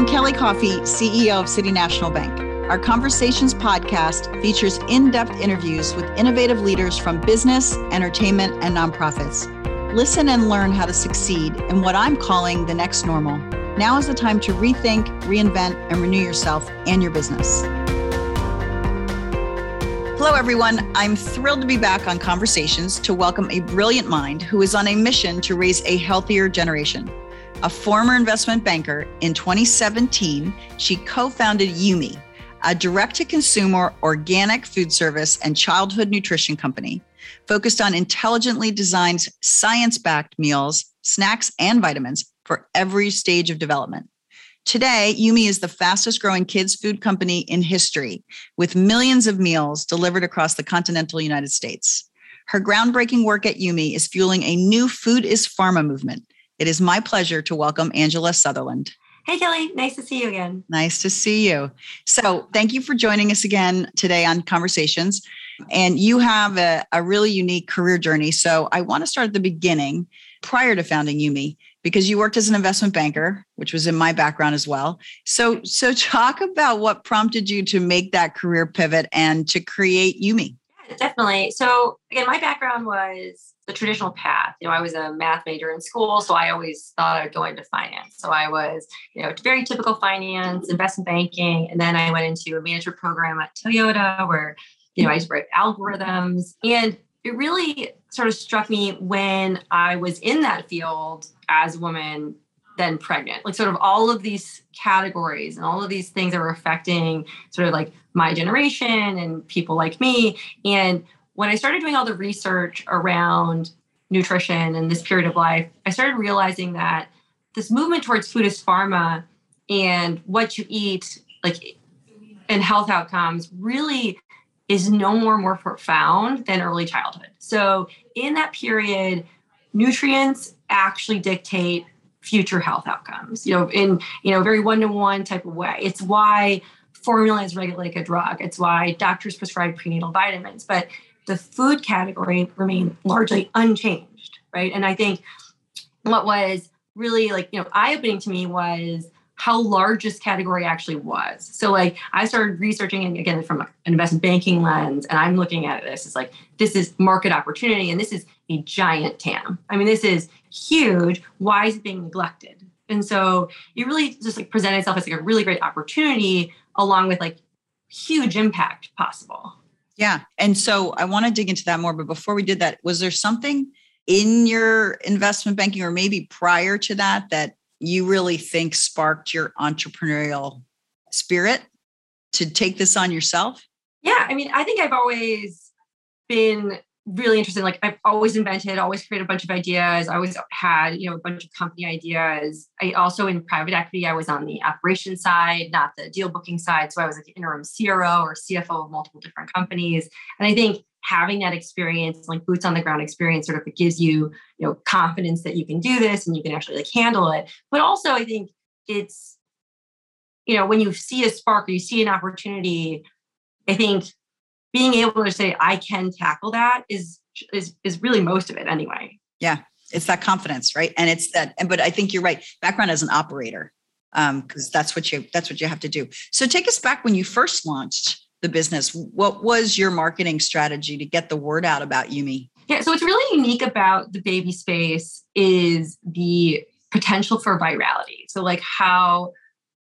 I'm Kelly Coffey, CEO of City National Bank. Our Conversations podcast features in depth interviews with innovative leaders from business, entertainment, and nonprofits. Listen and learn how to succeed in what I'm calling the next normal. Now is the time to rethink, reinvent, and renew yourself and your business. Hello, everyone. I'm thrilled to be back on Conversations to welcome a brilliant mind who is on a mission to raise a healthier generation a former investment banker, in 2017, she co founded Yumi, a direct to consumer organic food service and childhood nutrition company focused on intelligently designed science backed meals, snacks, and vitamins for every stage of development. Today, Yumi is the fastest growing kids' food company in history, with millions of meals delivered across the continental United States. Her groundbreaking work at Yumi is fueling a new food is pharma movement it is my pleasure to welcome Angela Sutherland. Hey, Kelly. Nice to see you again. Nice to see you. So, thank you for joining us again today on Conversations. And you have a, a really unique career journey. So, I want to start at the beginning prior to founding Yumi because you worked as an investment banker, which was in my background as well. So, so talk about what prompted you to make that career pivot and to create Yumi. Yeah, definitely. So, again, my background was the traditional path. You know, I was a math major in school, so I always thought I'd go into finance. So I was, you know, very typical finance, investment banking, and then I went into a management program at Toyota where, you know, I just write algorithms. And it really sort of struck me when I was in that field as a woman then pregnant like sort of all of these categories and all of these things that were affecting sort of like my generation and people like me and when I started doing all the research around nutrition and this period of life, I started realizing that this movement towards food is pharma and what you eat, like and health outcomes, really is no more more profound than early childhood. So in that period, nutrients actually dictate future health outcomes. You know, in you know very one to one type of way. It's why formula is regulated like a drug. It's why doctors prescribe prenatal vitamins, but the food category remained largely unchanged, right? And I think what was really like, you know, eye opening to me was how large this category actually was. So like I started researching and again from an investment banking lens and I'm looking at this as like this is market opportunity and this is a giant TAM. I mean this is huge. Why is it being neglected? And so it really just like presented itself as like a really great opportunity along with like huge impact possible. Yeah. And so I want to dig into that more. But before we did that, was there something in your investment banking or maybe prior to that that you really think sparked your entrepreneurial spirit to take this on yourself? Yeah. I mean, I think I've always been really interesting. Like I've always invented, always created a bunch of ideas. I always had, you know, a bunch of company ideas. I also in private equity, I was on the operations side, not the deal booking side. So I was like interim CRO or CFO of multiple different companies. And I think having that experience, like boots on the ground experience, sort of gives you, you know, confidence that you can do this and you can actually like handle it. But also I think it's, you know, when you see a spark or you see an opportunity, I think being able to say I can tackle that is is is really most of it anyway. Yeah, it's that confidence, right? And it's that. And but I think you're right. Background as an operator, um, because that's what you that's what you have to do. So take us back when you first launched the business. What was your marketing strategy to get the word out about Yumi? Yeah, so what's really unique about the baby space is the potential for virality. So like how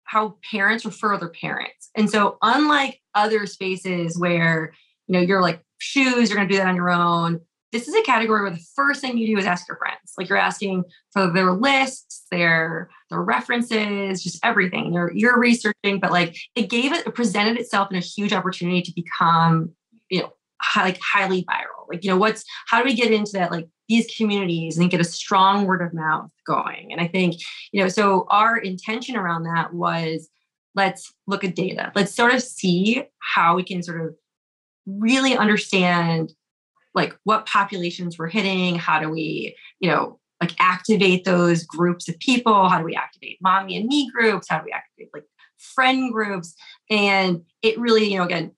how parents refer other parents. And so unlike other spaces where, you know, you're like shoes, you're going to do that on your own. This is a category where the first thing you do is ask your friends. Like you're asking for their lists, their their references, just everything. You're you're researching, but like it gave it, it presented itself in a huge opportunity to become, you know, high, like highly viral. Like you know, what's how do we get into that like these communities and get a strong word of mouth going? And I think you know, so our intention around that was let's look at data. Let's sort of see how we can sort of really understand like what populations we're hitting. How do we, you know, like activate those groups of people? How do we activate mommy and me groups? How do we activate like friend groups? And it really, you know, again,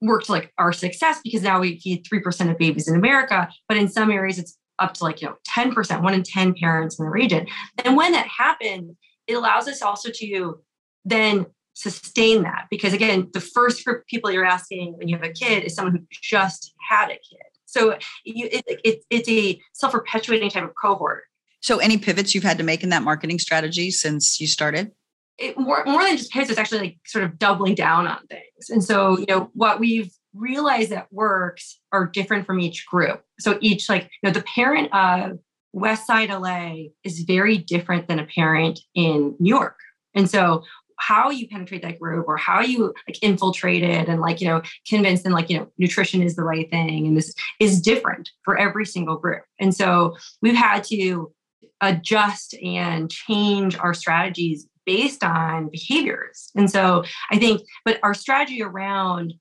worked like our success because now we feed 3% of babies in America, but in some areas it's up to like, you know, 10%, one in 10 parents in the region. And when that happens, it allows us also to then sustain that? Because again the first group of people you're asking when you have a kid is someone who just had a kid. So you, it, it, it's a self-perpetuating type of cohort. So any pivots you've had to make in that marketing strategy since you started? It, more, more than just pivots it's actually like sort of doubling down on things. And so you know what we've realized that works are different from each group. So each like you know the parent of west side la is very different than a parent in new york. And so how you penetrate that group or how you like infiltrate it and like you know convince them like you know nutrition is the right thing and this is different for every single group. And so we've had to adjust and change our strategies based on behaviors. And so i think but our strategy around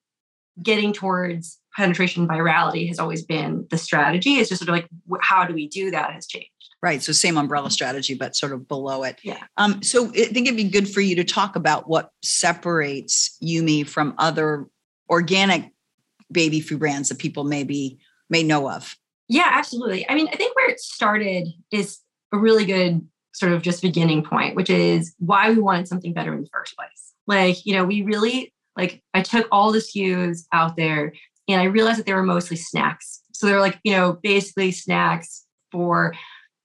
getting towards penetration virality has always been the strategy. It's just sort of like how do we do that has changed Right. So same umbrella strategy, but sort of below it. Yeah. Um, so I think it'd be good for you to talk about what separates Yumi from other organic baby food brands that people maybe may know of. Yeah, absolutely. I mean, I think where it started is a really good sort of just beginning point, which is why we wanted something better in the first place. Like, you know, we really like I took all the SKUs out there and I realized that they were mostly snacks. So they're like, you know, basically snacks for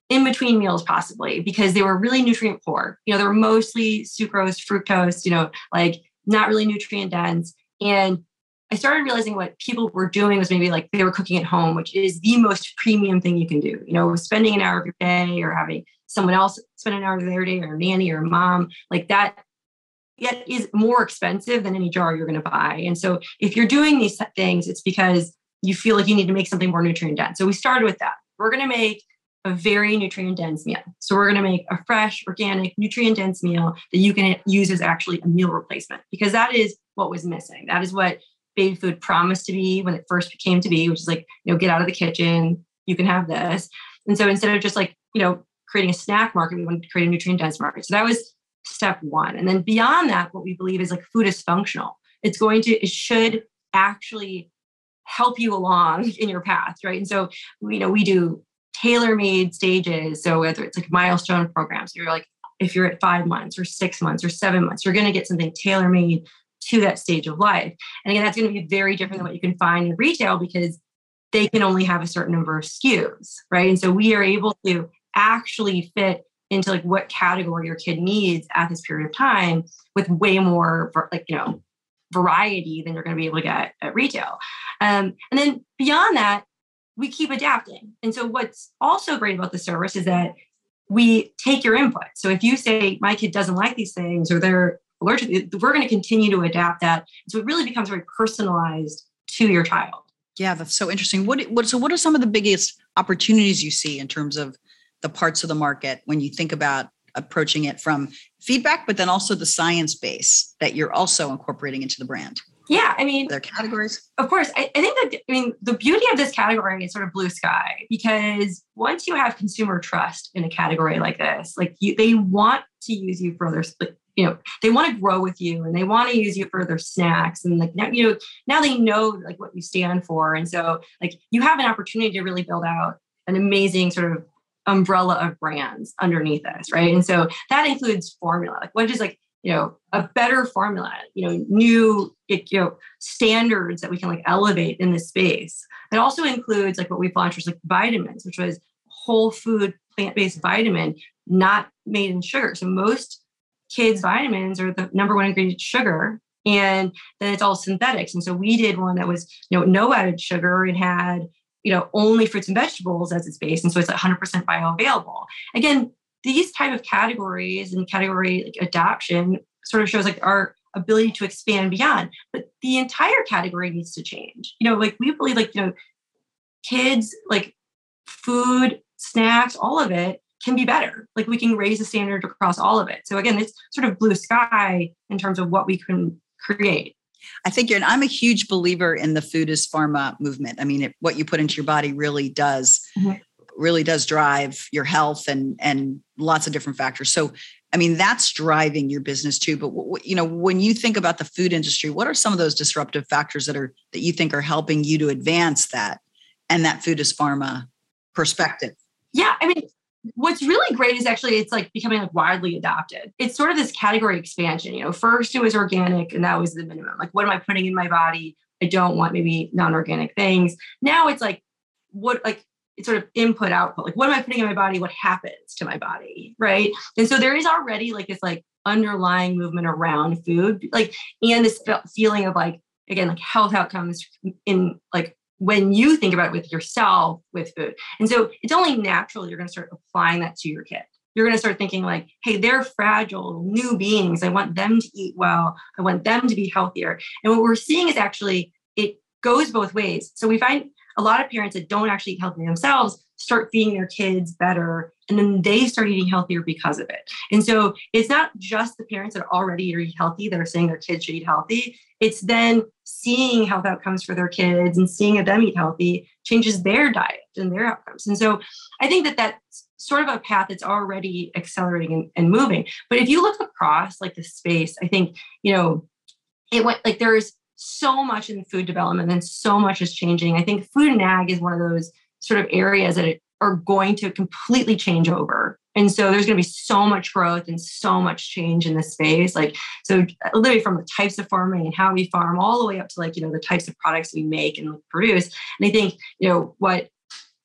in between meals possibly because they were really nutrient poor. You know, they were mostly sucrose, fructose, you know, like not really nutrient dense. And I started realizing what people were doing was maybe like they were cooking at home, which is the most premium thing you can do. You know, spending an hour of your day or having someone else spend an hour of their day or nanny or mom, like that yet is more expensive than any jar you're going to buy. And so if you're doing these things, it's because you feel like you need to make something more nutrient dense. So we started with that. We're going to make a very nutrient dense meal. So we're going to make a fresh, organic, nutrient dense meal that you can use as actually a meal replacement because that is what was missing. That is what baby food promised to be when it first came to be, which is like, you know, get out of the kitchen, you can have this. And so instead of just like, you know, creating a snack market, we wanted to create a nutrient dense market. So that was step one. And then beyond that, what we believe is like food is functional. It's going to, it should actually help you along in your path, right? And so, you know, we do tailor-made stages. So whether it's like milestone programs, you're like, if you're at five months or six months or seven months, you're going to get something tailor-made to that stage of life. And again, that's going to be very different than what you can find in retail because they can only have a certain number of SKUs, right? And so we are able to actually fit into like what category your kid needs at this period of time with way more like you know variety than you're going to be able to get at retail. Um, and then beyond that, we keep adapting. And so what's also great about the service is that we take your input. So if you say my kid doesn't like these things or they're allergic, we're going to continue to adapt that. So it really becomes very personalized to your child. Yeah, that's so interesting. What, what so what are some of the biggest opportunities you see in terms of the parts of the market when you think about approaching it from feedback, but then also the science base that you're also incorporating into the brand? Yeah, I mean, their categories. Of course, I, I, think that I mean the beauty of this category is sort of blue sky because once you have consumer trust in a category like this, like you, they want to use you for their, you know, they want to grow with you and they want to use you for their snacks and like now you know now they know like what you stand for, and so like you have an opportunity to really build out an amazing sort of umbrella of brands underneath this, right? And so that includes formula, like what is like you know a better formula you know new you know standards that we can like elevate in this space. It also includes like what we've launched was like vitamins which was whole food plant-based vitamin not made in sugar. So most kids vitamins are the number one ingredient sugar and then it's all synthetics. And so we did one that was you know no added sugar. It had you know only fruits and vegetables as its base and so it's 100% bioavailable. Again these type of categories and category like adoption sort of shows like our ability to expand beyond but the entire category needs to change. You know like we believe like you know kids like food snacks all of it can be better. Like we can raise the standard across all of it. So again it's sort of blue sky in terms of what we can create. I think you're, and I'm a huge believer in the food is pharma movement. I mean, it, what you put into your body really does mm-hmm really does drive your health and and lots of different factors. So I mean that's driving your business too. But w- you know when you think about the food industry, what are some of those disruptive factors that are that you think are helping you to advance that and that food is pharma perspective? Yeah, I mean what's really great is actually it's like becoming like widely adopted. It's sort of this category expansion. You know, first it was organic and that was the minimum. Like, what am I putting in my body? I don't want maybe non-organic things. Now it's like, what like it's sort of input output. Like, what am I putting in my body? What happens to my body? Right. And so there is already like this like underlying movement around food, like, and this feeling of like, again, like health outcomes in like when you think about it with yourself with food. And so it's only natural you're going to start applying that to your kid. You're going to start thinking like, hey, they're fragile new beings. I want them to eat well. I want them to be healthier. And what we're seeing is actually it goes both ways. So we find a lot of parents that don't actually eat healthy themselves start feeding their kids better and then they start eating healthier because of it. And so it's not just the parents that already eat healthy that are saying their kids should eat healthy. It's then seeing health outcomes for their kids and seeing them eat healthy changes their diet and their outcomes. And so I think that that's sort of a path that's already accelerating and, and moving. But if you look across like the space, I think, you know, it went like there's so much in food development and so much is changing. I think food and ag is one of those sort of areas that are going to completely change over. And so there's going to be so much growth and so much change in this space. Like, so literally from the types of farming and how we farm all the way up to like, you know, the types of products we make and produce. And I think, you know, what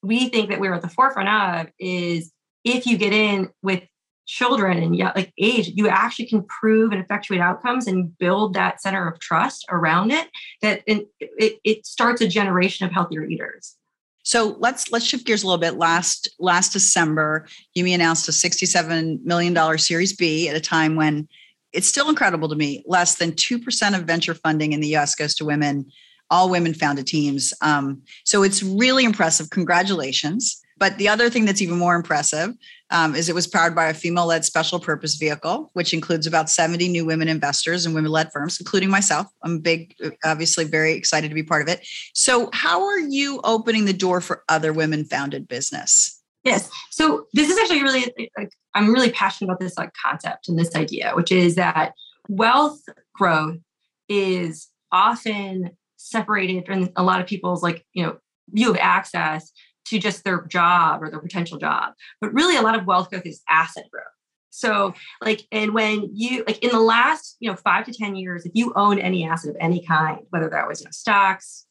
we think that we're at the forefront of is if you get in with children and yeah, like age, you actually can prove and effectuate outcomes and build that center of trust around it. That it, it starts a generation of healthier eaters. So let's let's shift gears a little bit. Last last December, Yumi announced a $67 million Series B at a time when it's still incredible to me. Less than 2% of venture funding in the US goes to women, all women founded teams. Um, so it's really impressive. Congratulations. But the other thing that's even more impressive um, is it was powered by a female led special purpose vehicle, which includes about 70 new women investors and women led firms, including myself. I'm big, obviously, very excited to be part of it. So, how are you opening the door for other women founded business? Yes. So, this is actually really, like, I'm really passionate about this like concept and this idea, which is that wealth growth is often separated from a lot of people's like, you know, view of access to just their job or their potential job. But really, a lot of wealth growth is asset growth. So, like, and when you like in the last, you know, five to 10 years, if you own any asset of any kind, whether that was, you know, stocks,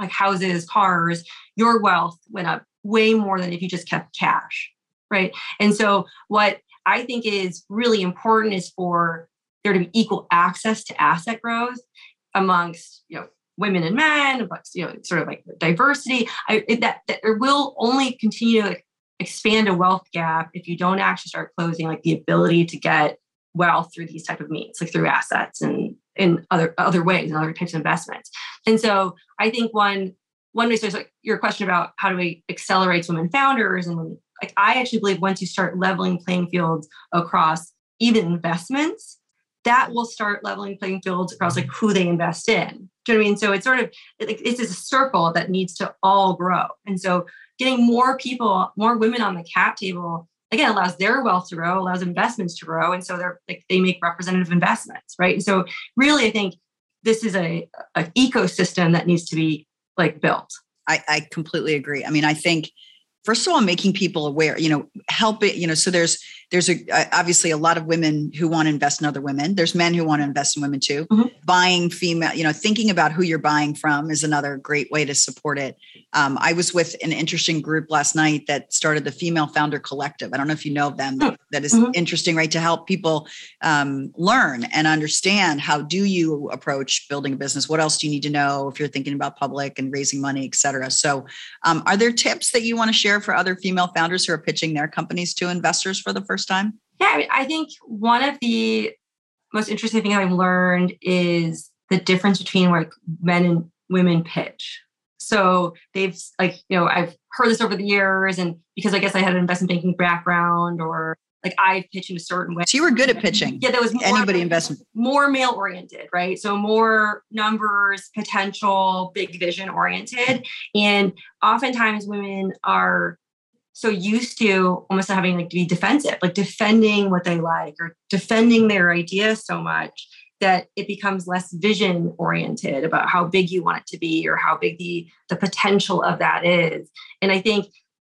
like houses, cars, your wealth went up way more than if you just kept cash. Right. And so, what I think is really important is for there to be equal access to asset growth amongst, you know, women and men, but you know, sort of like diversity. I, that, that will only continue to expand a wealth gap if you don't actually start closing like the ability to get wealth through these type of means, like through assets and in other other ways and other types of investments. And so I think one one so like your question about how do we accelerate women founders and like I actually believe once you start leveling playing fields across even investments, that will start leveling playing fields across like who they invest in. You know what I mean? So it's sort of like it's a circle that needs to all grow. And so getting more people, more women on the cap table again allows their wealth to grow, allows investments to grow. And so they're like they make representative investments, right? And so really I think this is a an ecosystem that needs to be like built. I, I completely agree. I mean, I think first of all making people aware you know help it you know so there's there's a, obviously a lot of women who want to invest in other women there's men who want to invest in women too mm-hmm. buying female you know thinking about who you're buying from is another great way to support it um, i was with an interesting group last night that started the female founder collective i don't know if you know of them mm-hmm. that is mm-hmm. interesting right to help people um, learn and understand how do you approach building a business what else do you need to know if you're thinking about public and raising money et cetera so um, are there tips that you want to share for other female founders who are pitching their companies to investors for the first first time? Yeah, I think one of the most interesting things I've learned is the difference between like men and women pitch. So they've like, you know, I've heard this over the years, and because I guess I had an investment banking background or like I pitch in a certain way. So you were good at pitching. Yeah, that was more, anybody investment more male oriented, right? So more numbers, potential, big vision oriented, and oftentimes women are so used to almost having like to be defensive, like defending what they like or defending their idea so much that it becomes less vision oriented about how big you want it to be or how big the the potential of that is. And I think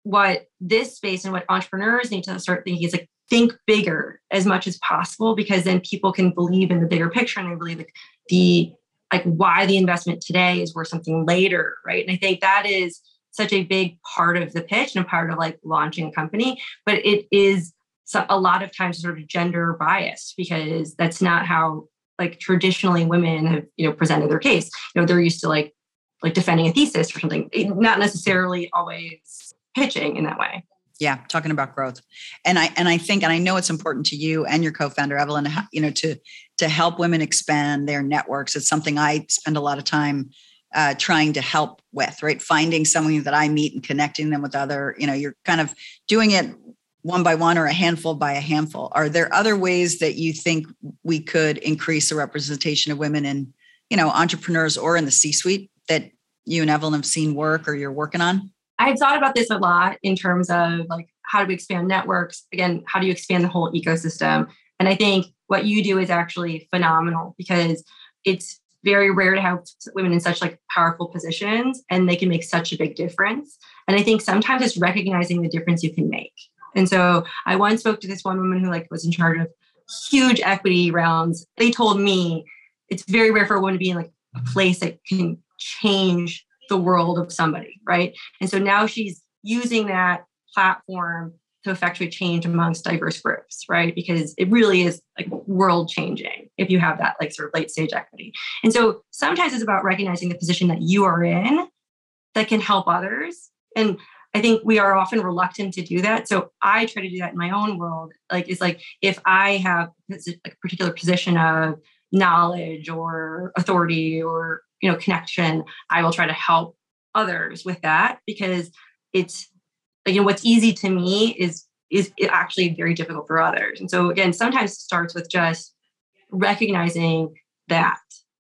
what this space and what entrepreneurs need to start thinking is like think bigger as much as possible because then people can believe in the bigger picture and they believe like the like why the investment today is worth something later right and i think that is such a big part of the pitch and a part of like launching a company but it is a lot of times sort of gender biased because that's not how like traditionally women have you know presented their case. You know they're used to like like defending a thesis or something not necessarily always pitching in that way. Yeah talking about growth. And i and i think and i know it's important to you and your co-founder evelyn you know to to help women expand their networks. It's something i spend a lot of time uh, trying to help with right finding someone that i meet and connecting them with other you know you're kind of doing it one by one or a handful by a handful are there other ways that you think we could increase the representation of women in you know entrepreneurs or in the c suite that you and evelyn have seen work or you're working on I've thought about this a lot in terms of like how do we expand networks? Again, how do you expand the whole ecosystem? And I think what you do is actually phenomenal because it's very rare to have women in such like powerful positions and they can make such a big difference. And I think sometimes it's recognizing the difference you can make. And so I once spoke to this one woman who like was in charge of huge equity rounds. They told me it's very rare for a woman to be in like a place that can change the world of somebody, right? And so now she's using that platform to effectuate change amongst diverse groups, right? Because it really is like world changing if you have that like sort of late stage equity. And so sometimes it's about recognizing the position that you are in that can help others. And I think we are often reluctant to do that. So I try to do that in my own world. Like it's like if I have a particular position of knowledge or authority or you know connection i will try to help others with that because it's like you know what's easy to me is is actually very difficult for others and so again sometimes it starts with just recognizing that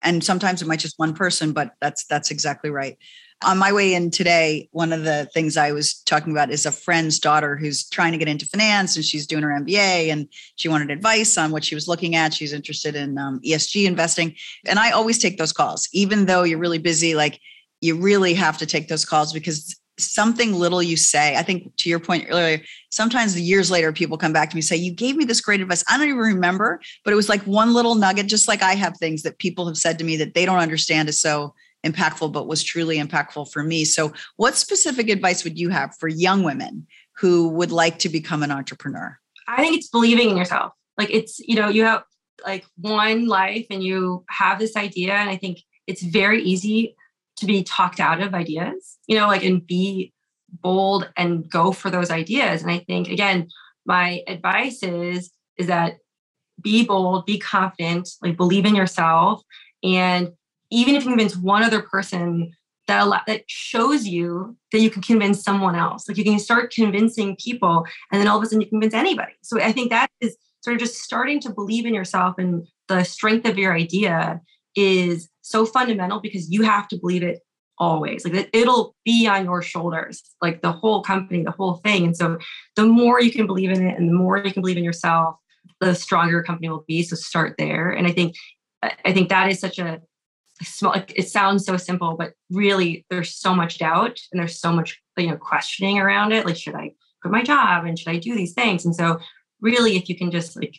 and sometimes it might just one person but that's that's exactly right on my way in today, one of the things I was talking about is a friend's daughter who's trying to get into finance and she's doing her MBA and she wanted advice on what she was looking at. She's interested in um, ESG investing. And I always take those calls, even though you're really busy, like you really have to take those calls because something little you say, I think to your point earlier, sometimes years later, people come back to me and say, You gave me this great advice. I don't even remember, but it was like one little nugget, just like I have things that people have said to me that they don't understand is so impactful, but was truly impactful for me. So, what specific advice would you have for young women who would like to become an entrepreneur? I think it's believing in yourself. Like, it's, you know, you have like one life and you have this idea. And I think it's very easy to be talked out of ideas, you know, like, and be bold and go for those ideas. And I think, again, my advice is, is that be bold, be confident, like believe in yourself and even if you convince one other person that that shows you that you can convince someone else. Like you can start convincing people, and then all of a sudden you convince anybody. So I think that is sort of just starting to believe in yourself and the strength of your idea is so fundamental because you have to believe it always. Like it'll be on your shoulders, like the whole company, the whole thing. And so the more you can believe in it, and the more you can believe in yourself, the stronger your company will be. So start there. And I think I think that is such a small like it sounds so simple but really there's so much doubt and there's so much you know questioning around it like should i quit my job and should i do these things and so really if you can just like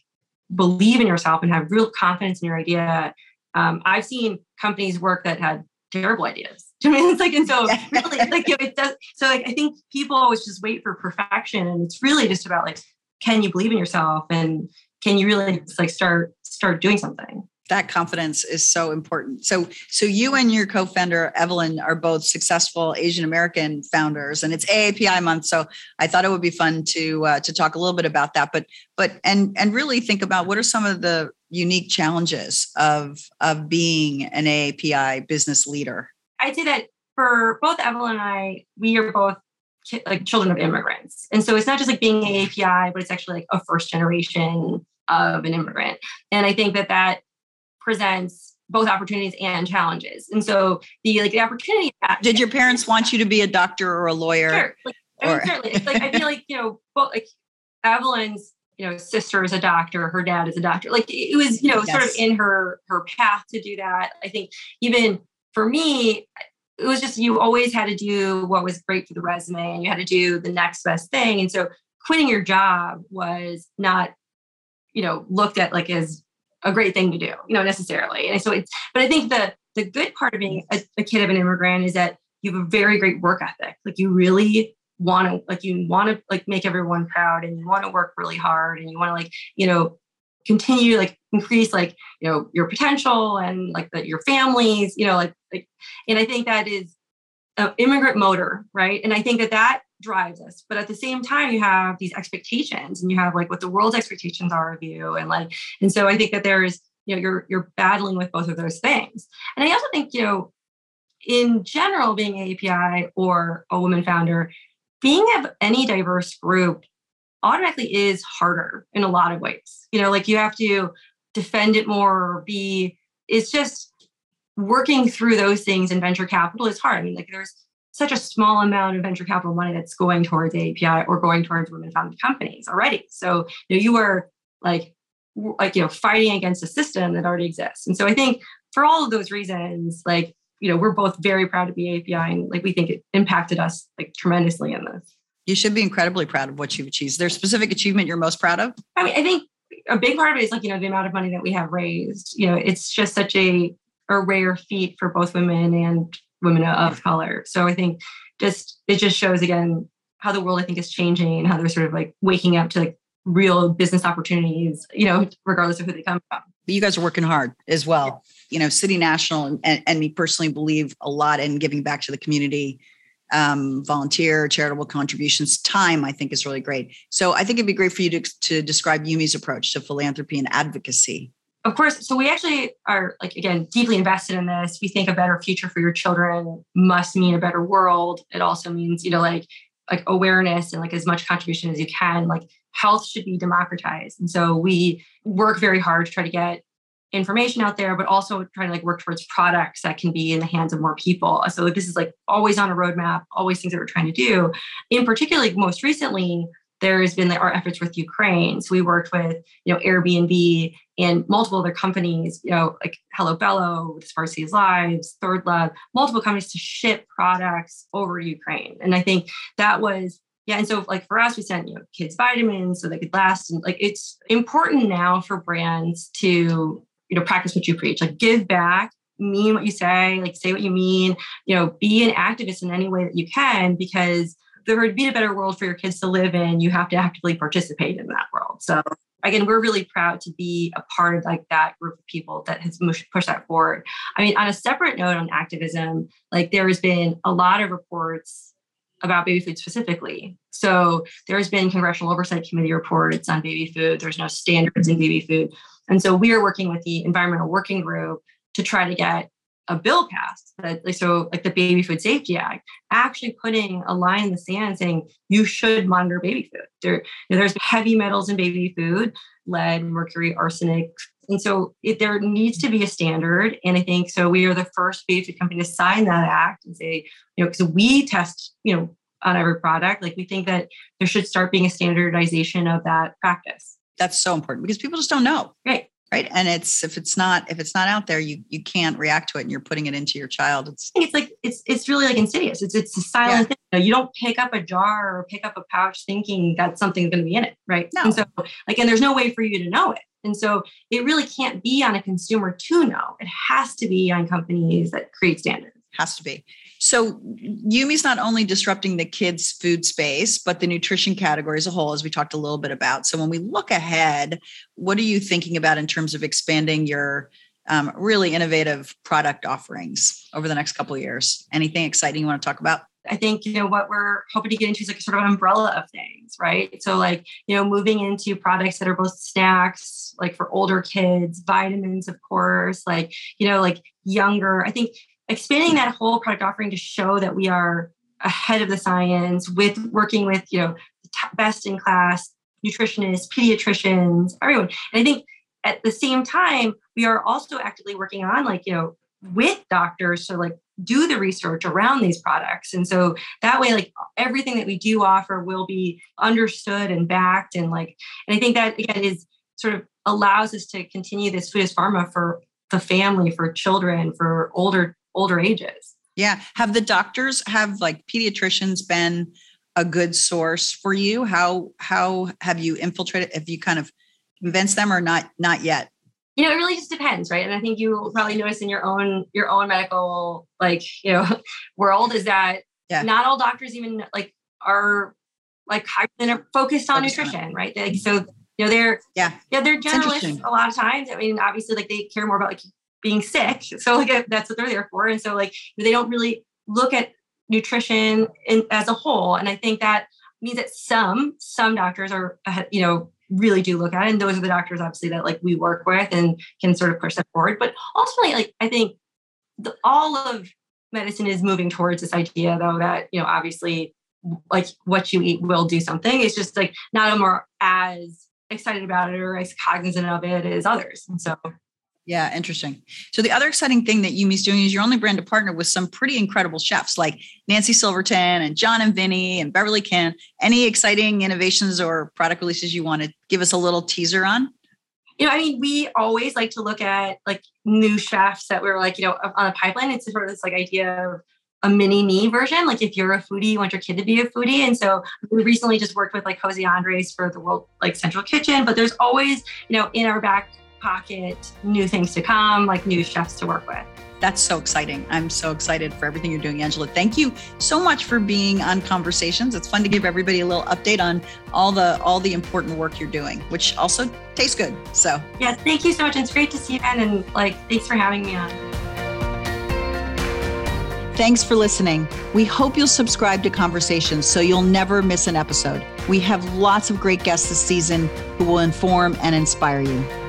believe in yourself and have real confidence in your idea um, i've seen companies work that had terrible ideas I mean, it's like, and so really, like, you know, it does. So, like, I think people always just wait for perfection, and it's really just about like, can you believe in yourself, and can you really like start start doing something? That confidence is so important. So, so you and your co-founder Evelyn are both successful Asian American founders, and it's AAPI month. So, I thought it would be fun to uh, to talk a little bit about that. But, but and and really think about what are some of the unique challenges of of being an AAPI business leader. I'd say that for both Evelyn and I, we are both like children of immigrants, and so it's not just like being AAPI, but it's actually like a first generation of an immigrant. And I think that that presents both opportunities and challenges. And so the like the opportunity that, did your parents want you to be a doctor or a lawyer? Sure. Like, I mean, certainly. It's like I feel like, you know, both like Evelyn's, you know, sister is a doctor, her dad is a doctor. Like it was, you know, yes. sort of in her her path to do that. I think even for me, it was just you always had to do what was great for the resume and you had to do the next best thing. And so quitting your job was not, you know, looked at like as a great thing to do, you know, necessarily. And so it's, but I think the the good part of being a, a kid of an immigrant is that you have a very great work ethic. Like you really want to, like you want to like make everyone proud and you want to work really hard and you want to like, you know, continue like increase like you know your potential and like the, your families you know like, like and i think that is an immigrant motor right and i think that that drives us but at the same time you have these expectations and you have like what the world's expectations are of you and like and so i think that there is you know you're you're battling with both of those things and i also think you know in general being an api or a woman founder being of any diverse group automatically is harder in a lot of ways. You know, like you have to defend it more or be, it's just working through those things in venture capital is hard. I mean, like there's such a small amount of venture capital money that's going towards API or going towards women founded companies already. So you, know, you are like, like, you know, fighting against a system that already exists. And so I think for all of those reasons, like, you know, we're both very proud to be API and like we think it impacted us like tremendously in this. You should be incredibly proud of what you've achieved. Is there a specific achievement you're most proud of? I mean, I think a big part of it is like, you know, the amount of money that we have raised. You know, it's just such a, a rare feat for both women and women of color. So I think just it just shows again how the world I think is changing and how they're sort of like waking up to like real business opportunities, you know, regardless of who they come from. But You guys are working hard as well. You know, City National and, and me personally believe a lot in giving back to the community um, volunteer, charitable contributions, time, I think is really great. So I think it'd be great for you to, to describe Yumi's approach to philanthropy and advocacy. Of course. So we actually are like, again, deeply invested in this. We think a better future for your children must mean a better world. It also means, you know, like, like awareness and like as much contribution as you can, like health should be democratized. And so we work very hard to try to get information out there, but also trying to like work towards products that can be in the hands of more people. Uh, so this is like always on a roadmap, always things that we're trying to do. In particular, most recently, there has been like our efforts with Ukraine. So we worked with, you know, Airbnb and multiple other companies, you know, like Hello Bello, Sparsi's Lives, Third Love, multiple companies to ship products over Ukraine. And I think that was yeah and so like for us we sent you know kids vitamins so they could last and like it's important now for brands to you know, practice what you preach, like give back, mean what you say, like say what you mean, you know, be an activist in any way that you can because there would be a better world for your kids to live in, you have to actively participate in that world. So again, we're really proud to be a part of like that group of people that has pushed that forward. I mean, on a separate note on activism, like there has been a lot of reports about baby food specifically. So there's been congressional oversight committee reports on baby food. There's no standards in baby food. And so we are working with the environmental working group to try to get a bill passed that like so like the baby food safety act actually putting a line in the sand saying you should monitor baby food there you know, there's heavy metals in baby food lead mercury arsenic and so it, there needs to be a standard and i think so we are the first baby food company to sign that act and say you know because we test you know on every product like we think that there should start being a standardization of that practice that's so important because people just don't know. Right. Right. And it's if it's not if it's not out there, you you can't react to it and you're putting it into your child. It's it's like it's it's really like insidious. It's it's a silent yeah. thing. You don't pick up a jar or pick up a pouch thinking that something's going to be in it. Right. No. And so like and there's no way for you to know it. And so it really can't be on a consumer to know. It has to be on companies that create standards. Has to be. So Yumi's not only disrupting the kids' food space, but the nutrition category as a whole, as we talked a little bit about. So when we look ahead, what are you thinking about in terms of expanding your um, really innovative product offerings over the next couple of years? Anything exciting you want to talk about? I think you know what we're hoping to get into is like sort of an umbrella of things, right? So like you know moving into products that are both snacks, like for older kids, vitamins, of course, like you know like younger. I think expanding that whole product offering to show that we are ahead of the science with working with you know the best in class nutritionists pediatricians everyone. And i think at the same time we are also actively working on like you know with doctors to like do the research around these products. And so that way like everything that we do offer will be understood and backed and like and i think that again is sort of allows us to continue this food as pharma for the family for children for older older ages. Yeah. Have the doctors have like pediatricians been a good source for you? How how have you infiltrated? Have you kind of convinced them or not not yet? You know, it really just depends, right? And I think you probably notice in your own your own medical like, you know, world is that yeah. not all doctors even like are like are focused on focused nutrition, on right? Like so you know they're yeah yeah they're generalists a lot of times i mean obviously like they care more about like being sick. So like that's what they're there for. And so like they don't really look at nutrition in, as a whole. And i think that means that some some doctors are uh, you know really do look at it. And those are the doctors obviously that like we work with and can sort of push that forward. But ultimately like i think the, all of medicine is moving towards this idea though that you know obviously like what you eat will do something. It's just like not more as excited about it or as cognizant of it as others. And so yeah, interesting. So the other exciting thing that Yumi's doing is you're only brand to partner with some pretty incredible chefs like Nancy Silverton and Jon and Vinny and Beverly Kim. Any exciting innovations or product releases you want to give us a little teaser on? You know, I mean, we always like to look at like new chefs that we're like, you know, on the pipeline. It's sort of this like idea of a mini me version. Like if you're a foodie, you want your kid to be a foodie. And so we recently just worked with like Jose Andres for the World like Central Kitchen, but there's always, you know, in our back pocket, new things to come, like new chefs to work with. That's so exciting. I'm so excited for everything you're doing, Angela. Thank you so much for being on Conversations. It's fun to give everybody a little update on all the all the important work you're doing, which also tastes good. So yeah, thank you so much. It's great to see you, Ben, and like thanks for having me on. Thanks for listening. We hope you'll subscribe to Conversations so you'll never miss an episode. We have lots of great guests this season who will inform and inspire you.